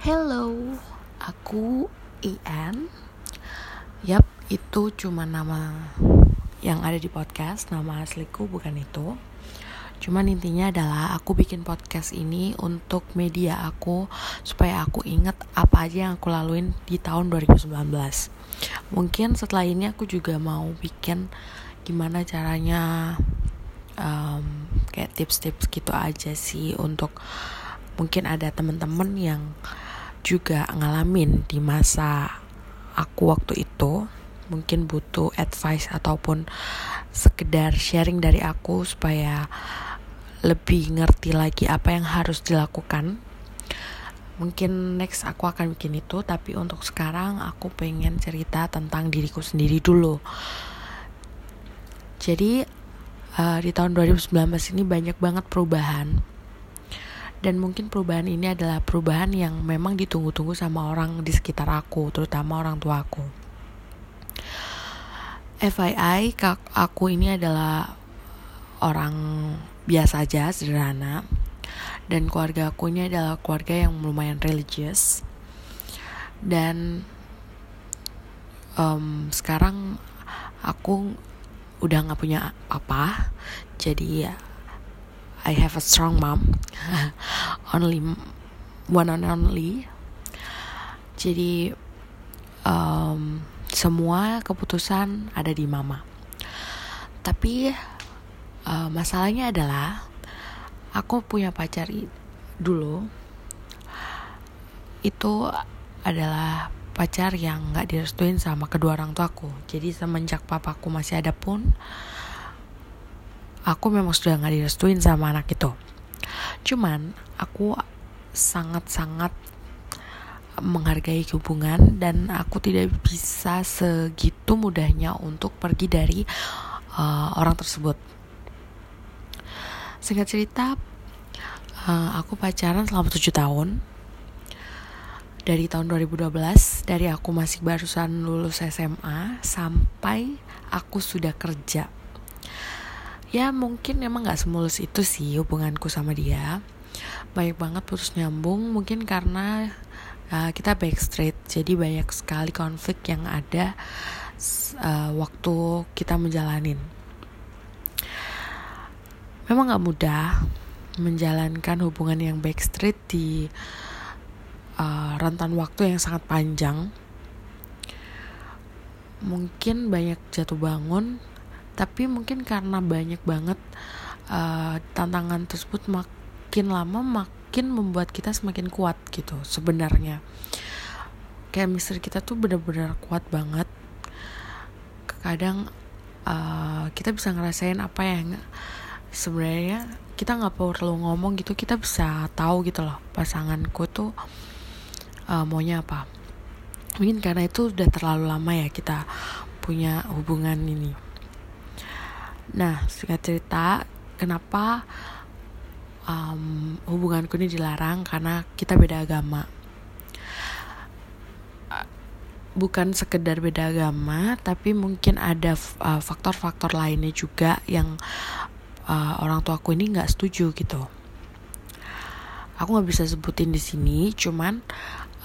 Hello, aku Ian. Yap, itu cuma nama yang ada di podcast. Nama asliku bukan itu. Cuman intinya adalah aku bikin podcast ini untuk media aku supaya aku inget apa aja yang aku laluin di tahun 2019. Mungkin setelah ini aku juga mau bikin gimana caranya um, kayak tips-tips gitu aja sih untuk mungkin ada teman-teman yang juga ngalamin di masa aku waktu itu mungkin butuh advice ataupun sekedar sharing dari aku supaya lebih ngerti lagi apa yang harus dilakukan. Mungkin next aku akan bikin itu tapi untuk sekarang aku pengen cerita tentang diriku sendiri dulu. Jadi uh, di tahun 2019 ini banyak banget perubahan dan mungkin perubahan ini adalah perubahan yang memang ditunggu-tunggu sama orang di sekitar aku, terutama orang tua aku. FYI, aku ini adalah orang biasa aja, sederhana. Dan keluarga aku ini adalah keluarga yang lumayan religius. Dan um, sekarang aku udah gak punya apa, jadi ya I have a strong mom. Only one and only. Jadi um, semua keputusan ada di mama. Tapi uh, masalahnya adalah aku punya pacar dulu itu adalah pacar yang nggak direstuin sama kedua orang tuaku jadi semenjak papaku masih ada pun aku memang sudah nggak direstuin sama anak itu cuman aku sangat-sangat menghargai hubungan dan aku tidak bisa segitu mudahnya untuk pergi dari uh, orang tersebut. Singkat cerita, uh, aku pacaran selama 7 tahun. Dari tahun 2012, dari aku masih barusan lulus SMA sampai aku sudah kerja ya mungkin emang nggak semulus itu sih hubunganku sama dia. Banyak banget putus nyambung mungkin karena uh, kita backstreet. Jadi banyak sekali konflik yang ada uh, waktu kita menjalanin memang nggak mudah menjalankan hubungan yang backstreet di uh, rentan waktu yang sangat panjang. Mungkin banyak jatuh bangun tapi mungkin karena banyak banget uh, tantangan tersebut makin lama makin membuat kita semakin kuat gitu sebenarnya. Kayak misteri kita tuh benar-benar kuat banget. Kadang uh, kita bisa ngerasain apa yang sebenarnya kita nggak perlu ngomong gitu kita bisa tahu gitu loh pasanganku tuh uh, maunya apa. Mungkin karena itu udah terlalu lama ya kita punya hubungan ini Nah, singkat cerita, kenapa um, hubunganku ini dilarang karena kita beda agama. Bukan sekedar beda agama, tapi mungkin ada uh, faktor-faktor uh, lainnya juga yang uh, orang tua aku ini nggak setuju gitu. Aku nggak bisa sebutin di sini, cuman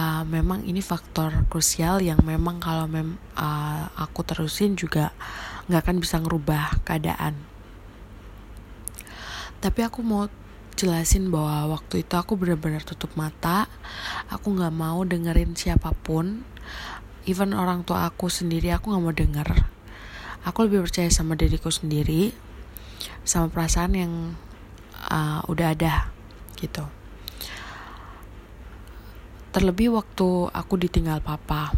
uh, memang ini faktor krusial yang memang kalau mem uh, aku terusin juga nggak akan bisa ngerubah keadaan. Tapi aku mau jelasin bahwa waktu itu aku benar-benar tutup mata. Aku nggak mau dengerin siapa pun. Even orang tua aku sendiri aku nggak mau denger. Aku lebih percaya sama diriku sendiri sama perasaan yang uh, udah ada gitu. Terlebih waktu aku ditinggal papa.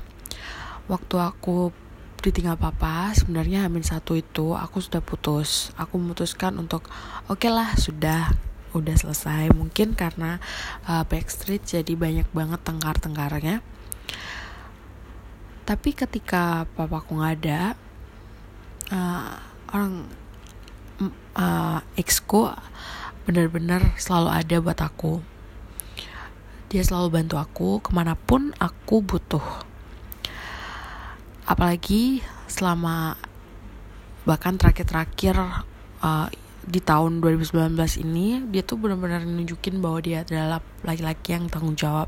Waktu aku ditinggal papa sebenarnya hamil satu itu aku sudah putus. Aku memutuskan untuk oke okay lah sudah udah selesai. Mungkin karena uh, backstreet jadi banyak banget tengkar-tengkarnya. Tapi ketika papaku nggak ada uh, orang uh, exco benar-benar selalu ada buat aku. Dia selalu bantu aku ke mana pun aku butuh apalagi selama bahkan terakhir-terakhir uh, di tahun 2019 ini dia tuh benar-benar nunjukin bahwa dia adalah laki-laki yang tanggung jawab.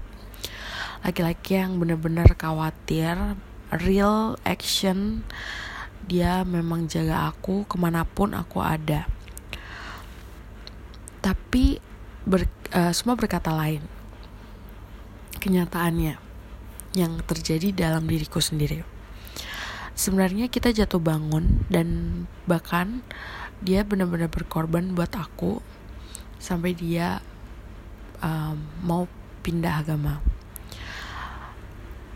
Laki-laki yang bener-bener khawatir real action dia memang jaga aku ke mana pun aku ada. Tapi ber, uh, semua berkata lain. Kenyataannya yang terjadi dalam diriku sendiri sebenarnya kita jatuh bangun dan bahkan dia benar-benar berkorban buat aku sampai dia um, mau pindah agama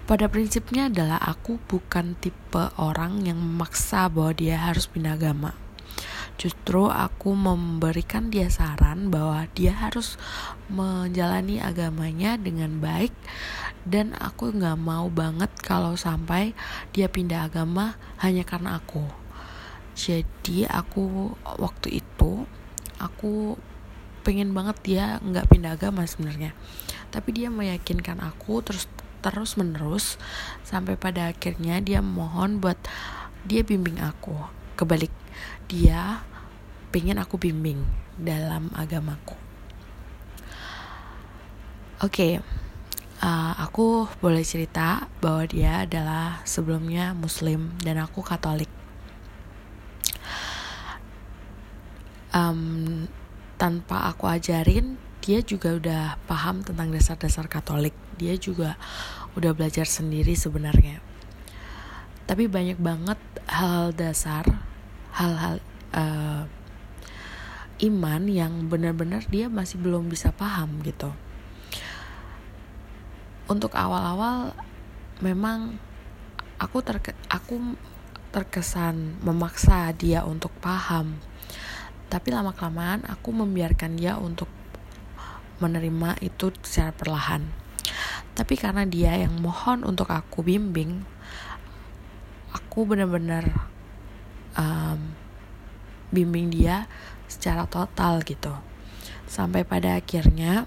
pada prinsipnya adalah aku bukan tipe orang yang memaksa bahwa dia harus pindah agama. Justru aku memberikan dia saran bahwa dia harus menjalani agamanya dengan baik. Dan aku nggak mau banget kalau sampai dia pindah agama hanya karena aku. Jadi aku waktu itu aku pengen banget dia nggak pindah agama sebenarnya. Tapi dia meyakinkan aku terus terus menerus sampai pada akhirnya dia mohon buat dia bimbing aku. Kebalik dia pengen aku bimbing dalam agamaku oke okay, uh, eh, aku boleh cerita bahwa dia adalah sebelumnya muslim dan aku katolik um, tanpa aku ajarin dia juga udah paham tentang dasar-dasar Katolik. Dia juga udah belajar sendiri sebenarnya. Tapi banyak banget hal, dasar, hal-hal uh, iman yang benar-benar dia masih belum bisa paham gitu. Untuk awal-awal memang aku terke aku terkesan memaksa dia untuk paham. Tapi lama-kelamaan aku membiarkan dia untuk menerima itu secara perlahan. Tapi karena dia yang mohon untuk aku bimbing, aku benar-benar um, bimbing dia secara total gitu. Sampai pada akhirnya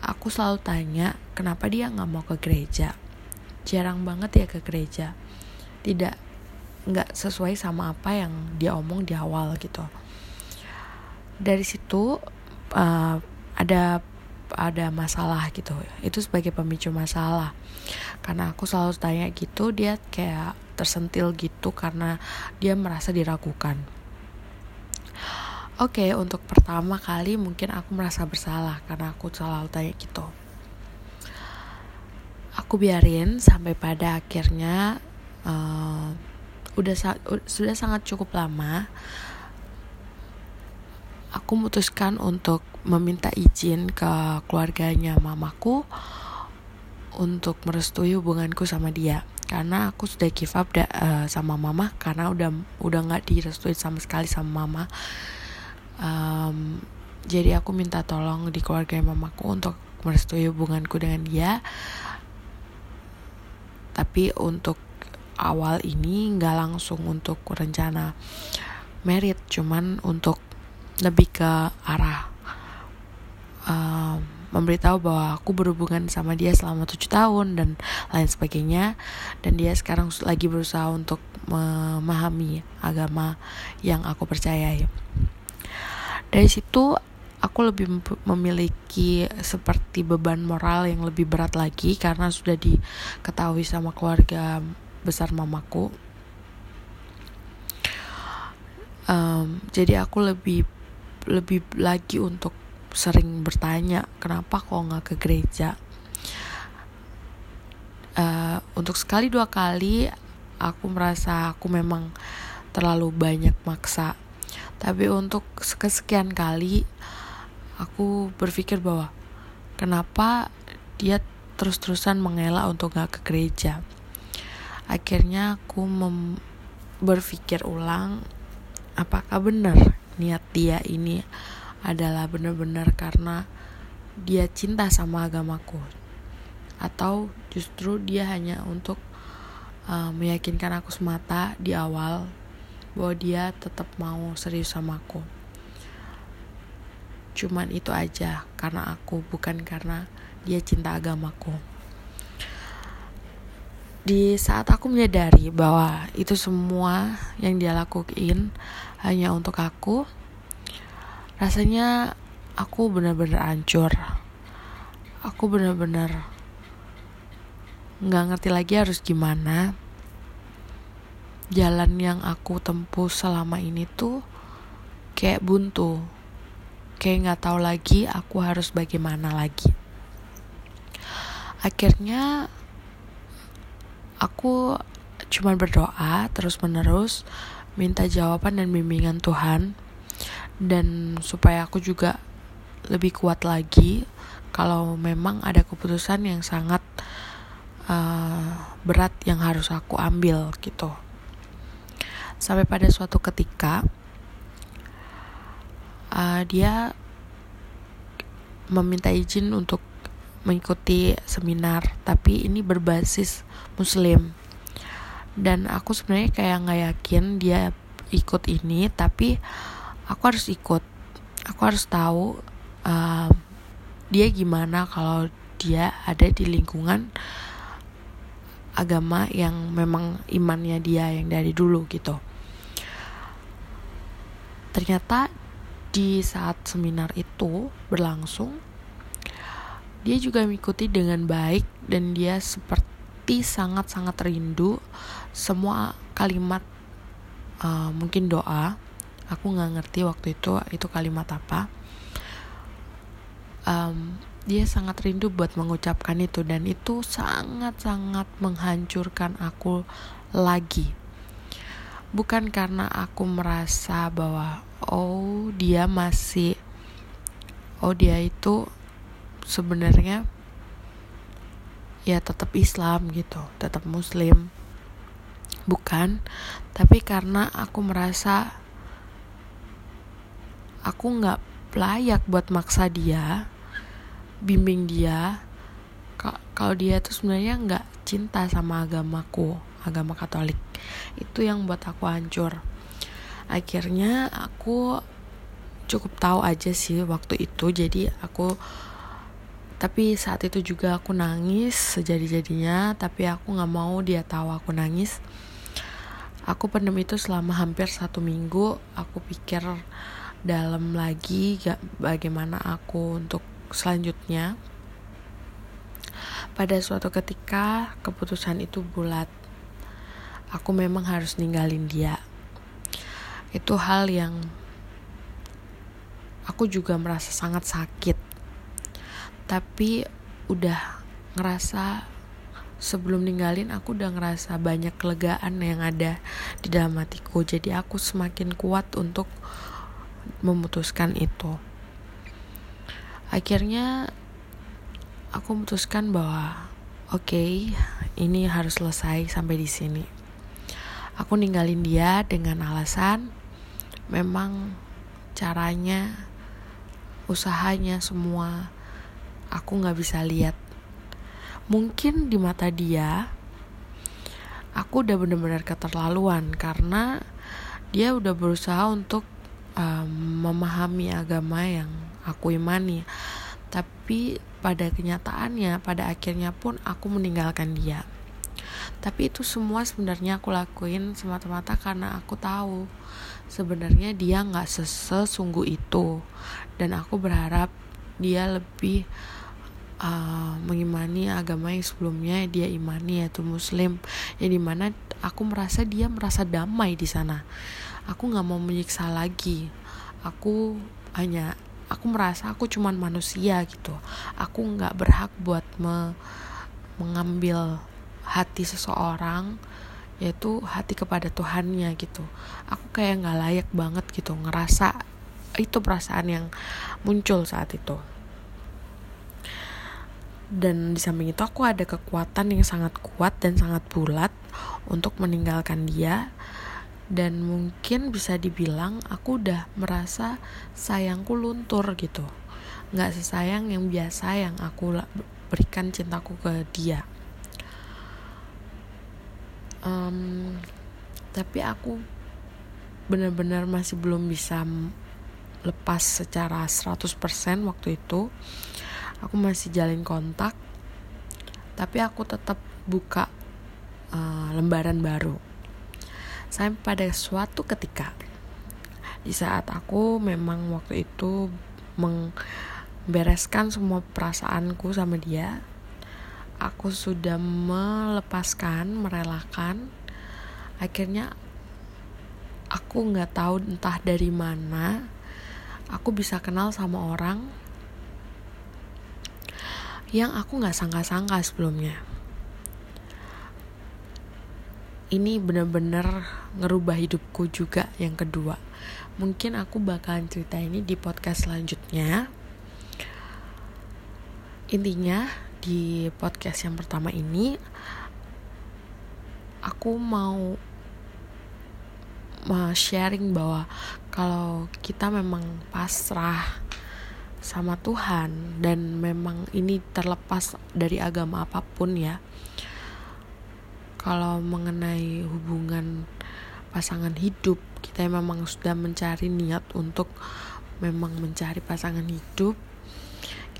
aku selalu tanya kenapa dia nggak mau ke gereja. Jarang banget ya ke gereja. Tidak nggak sesuai sama apa yang dia omong di awal gitu. Dari situ uh, ada ada masalah gitu itu sebagai pemicu masalah karena aku selalu tanya gitu dia kayak tersentil gitu karena dia merasa diragukan oke okay, untuk pertama kali mungkin aku merasa bersalah karena aku selalu tanya gitu. Aku biarin sampai pada akhirnya uh, udah sudah sangat cukup lama aku memutuskan untuk meminta izin ke keluarganya mamaku untuk merestui hubunganku sama dia. Karena aku sudah give up da, uh, sama mama karena udah udah nggak direstui sama sekali sama mama um, jadi aku minta tolong di keluarga mamaku untuk merestui hubunganku dengan dia. Tapi untuk awal ini nggak langsung untuk rencana merit cuman untuk lebih ke arah uh, memberitahu bahwa aku berhubungan sama dia selama tujuh tahun dan lain sebagainya. Dan dia sekarang lagi berusaha untuk memahami agama yang aku percayai dari situ aku lebih memiliki seperti beban moral yang lebih berat lagi karena sudah diketahui sama keluarga besar mamaku. Um, jadi aku lebih lebih lagi untuk sering bertanya kenapa kok nggak ke gereja? Uh, untuk sekali dua kali aku merasa aku memang terlalu banyak maksa tapi untuk kesekian kali aku berpikir bahwa kenapa dia terus-terusan mengelak untuk gak ke gereja. Akhirnya aku berpikir ulang apakah benar niat dia ini adalah benar-benar karena dia cinta sama agamaku? Atau justru dia hanya untuk uh, meyakinkan aku semata di awal bahwa dia tetap mau serius sama aku. Cuman itu aja karena aku bukan karena dia cinta agamaku. Di saat aku menyadari bahwa itu semua yang dia lakuin hanya untuk aku, rasanya aku benar-benar hancur. Aku benar-benar nggak ngerti lagi harus gimana jalan yang aku tempuh selama ini tuh kayak buntu. Kayak nggak tahu lagi aku harus bagaimana lagi. Akhirnya aku cuma berdoa terus menerus minta jawaban dan bimbingan Tuhan. Dan supaya aku juga lebih kuat lagi kalau memang ada keputusan yang sangat uh, berat yang harus aku ambil gitu sampai pada suatu ketika uh, dia meminta izin untuk mengikuti seminar tapi ini berbasis muslim. Dan aku sebenarnya kayak nggak yakin dia ikut ini tapi aku harus ikut. Aku harus tahu uh, dia gimana kalau dia ada di lingkungan agama yang memang imannya dia yang dari dulu gitu ternyata di saat seminar itu berlangsung dia juga mengikuti dengan baik dan dia seperti sangat-sangat rindu semua kalimat uh, mungkin doa. Aku nggak ngerti waktu itu itu kalimat apa. Um, dia sangat rindu buat mengucapkan itu dan itu sangat-sangat menghancurkan aku lagi bukan karena aku merasa bahwa oh dia masih oh dia itu sebenarnya ya tetap Islam gitu tetap Muslim. Bukan tapi karena aku merasa aku nggak layak buat maksa dia bimbing dia. Kalau dia tuh sebenarnya nggak cinta sama agamaku agama Katolik. Itu yang buat aku hancur. Akhirnya aku cukup tahu aja sih waktu itu jadi aku tapi saat itu juga aku nangis sejadi-jadinya tapi aku nggak mau dia tahu aku nangis. Aku pendem itu selama hampir satu minggu aku pikir dalam lagi gak bagaimana aku untuk selanjutnya. Pada suatu ketika keputusan itu bulat aku memang harus ninggalin dia. Itu hal yang aku juga merasa sangat sakit. Tapi udah ngerasa sebelum ninggalin aku udah ngerasa banyak kelegaan yang ada di dalam hatiku. Jadi aku semakin kuat untuk memutuskan itu. Akhirnya aku memutuskan bahwa oke okay, ini harus selesai sampai di sini aku ninggalin dia dengan alasan memang caranya usahanya semua aku nggak bisa lihat. Mungkin di mata dia aku udah bener-bener keterlaluan karena dia udah berusaha untuk um, memahami agama yang aku imani. Tapi pada kenyataannya pada akhirnya pun aku meninggalkan dia tapi itu semua sebenarnya aku lakuin semata-mata karena aku tahu sebenarnya dia nggak sesungguh itu. Dan aku berharap dia lebih uh, mengimani agama yang sebelumnya dia imani yaitu muslim. Ya di mana aku merasa dia merasa damai di sana. Aku nggak mau menyiksa lagi. Aku hanya aku merasa aku cuman manusia gitu. Aku nggak berhak buat me mengambil hati seseorang yaitu hati kepada Tuhannya gitu. Aku kayak nggak layak banget gitu ngerasa itu perasaan yang muncul saat itu. Dan di samping itu aku ada kekuatan yang sangat kuat dan sangat bulat untuk meninggalkan dia. Dan mungkin bisa dibilang aku udah merasa sayangku luntur gitu. Nggak sesayang yang biasa yang aku berikan cintaku ke dia um, tapi aku benar-benar masih belum bisa lepas secara 100% waktu itu. Aku masih jalin kontak tapi aku tetap buka uh, lembaran baru. Sampai pada suatu ketika di saat aku memang waktu itu membereskan semua perasaanku sama dia aku sudah melepaskan merelakan akhirnya aku nggak tahu entah dari mana aku bisa kenal sama orang yang aku nggak sangka-sangka sebelumnya. Ini bener-bener ngerubah hidupku juga yang kedua. Mungkin aku bakalan cerita ini di podcast selanjutnya. Intinya di podcast yang pertama ini aku mau sharing bahwa kalau kita memang pasrah sama Tuhan dan memang ini terlepas dari agama apa pun ya kalau mengenai hubungan pasangan hidup kita memang sudah mencari niat untuk memang mencari pasangan hidup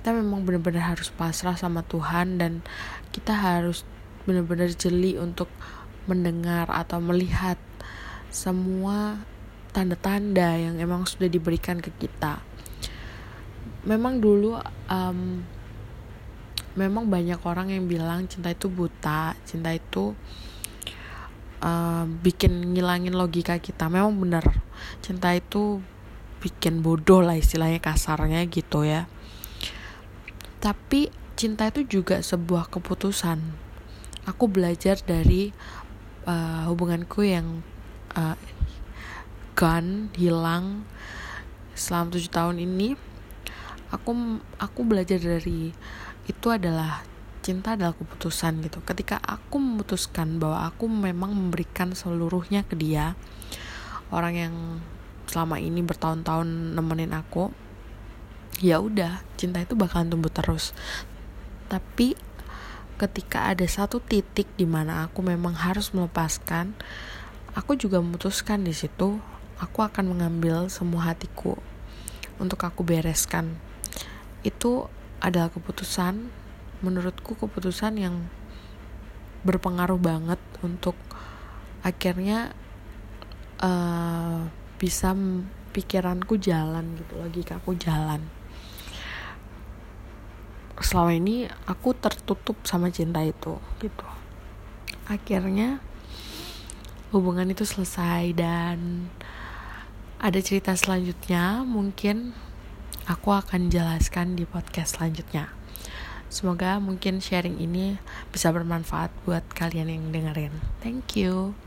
kita memang benar-benar harus pasrah sama Tuhan dan kita harus benar-benar jeli untuk mendengar atau melihat semua tanda-tanda yang emang sudah diberikan ke kita. Memang dulu um, memang banyak orang yang bilang cinta itu buta, cinta itu uh, bikin ngilangin logika kita. Memang benar, cinta itu bikin bodoh lah istilahnya kasarnya gitu ya tapi cinta itu juga sebuah keputusan. Aku belajar dari uh, hubunganku yang uh, gone hilang selama tujuh tahun ini. Aku aku belajar dari itu adalah cinta adalah keputusan gitu. Ketika aku memutuskan bahwa aku memang memberikan seluruhnya ke dia orang yang selama ini bertahun-tahun nemenin aku ya udah cinta itu bakalan tumbuh terus. Tapi ketika ada satu titik di mana aku memang harus melepaskan aku juga memutuskan di situ aku akan mengambil semua hatiku untuk aku bereskan. Itu adalah keputusan menurutku keputusan yang berpengaruh banget untuk akhirnya uh, bisa pikiranku jalan gitu logikaku jalan selama ini aku tertutup sama cinta itu gitu. Akhirnya hubungan itu selesai dan ada cerita selanjutnya mungkin aku akan jelaskan di podcast selanjutnya. Semoga mungkin sharing ini bisa bermanfaat buat kalian yang dengerin. Thank you